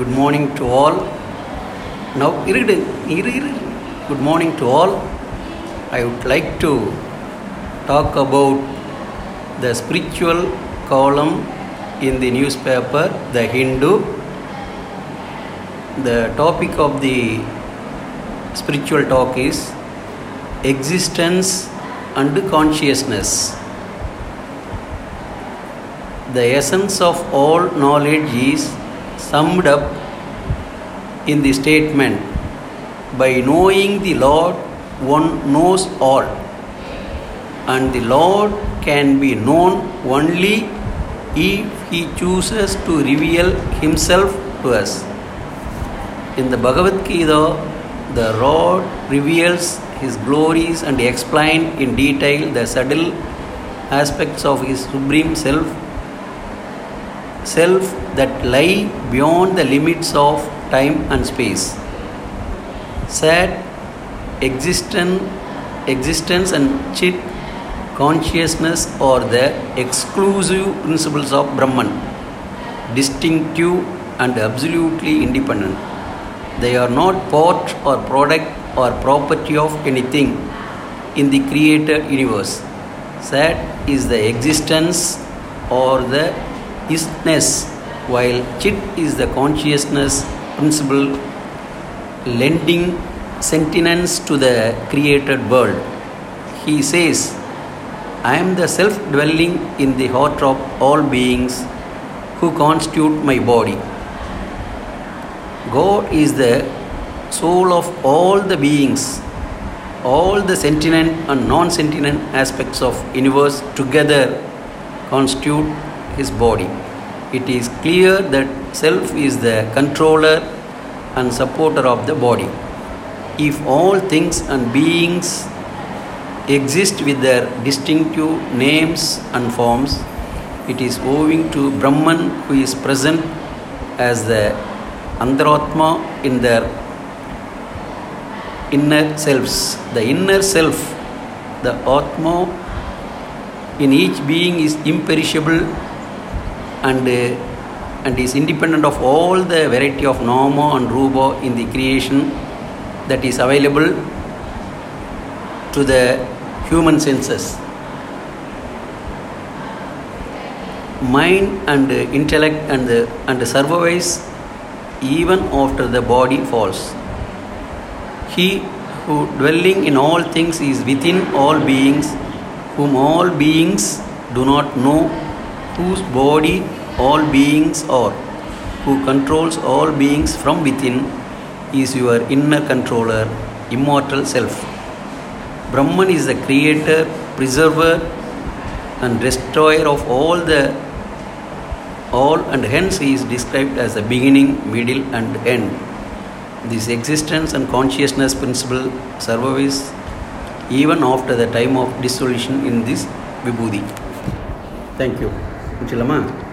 Good morning to all. Now, iru. good morning to all. I would like to talk about the spiritual column in the newspaper, The Hindu. The topic of the spiritual talk is existence and consciousness. The essence of all knowledge is summed up in the statement by knowing the Lord, one knows all, and the Lord can be known only if He chooses to reveal Himself to us. In the Bhagavad Gita, the Lord reveals His glories and explains in detail the subtle aspects of His supreme self, self that lie beyond the limits of time and space. Sat existence, existence and chit consciousness are the exclusive principles of Brahman, distinctive and absolutely independent. They are not part or product or property of anything in the created universe. Sat is the existence or the isness, while Chit is the consciousness principle lending sentience to the created world. He says, I am the self dwelling in the heart of all beings who constitute my body. God is the soul of all the beings. All the sentient and non-sentient aspects of universe together constitute his body. It is clear that self is the controller and supporter of the body. If all things and beings exist with their distinctive names and forms, it is owing to Brahman who is present as the Antaratma in their inner selves. The inner self, the Atma in each being is imperishable and, uh, and is independent of all the variety of Nama and Rupa in the creation that is available to the human senses. Mind and uh, intellect and, uh, and survives even after the body falls. He who dwelling in all things is within all beings, whom all beings do not know, whose body all beings are, who controls all beings from within, is your inner controller, immortal self. Brahman is the creator, preserver, and destroyer of all the all and hence he is described as the beginning, middle and end. This existence and consciousness principle survives even after the time of dissolution in this vibhuti. Thank you. escuche más.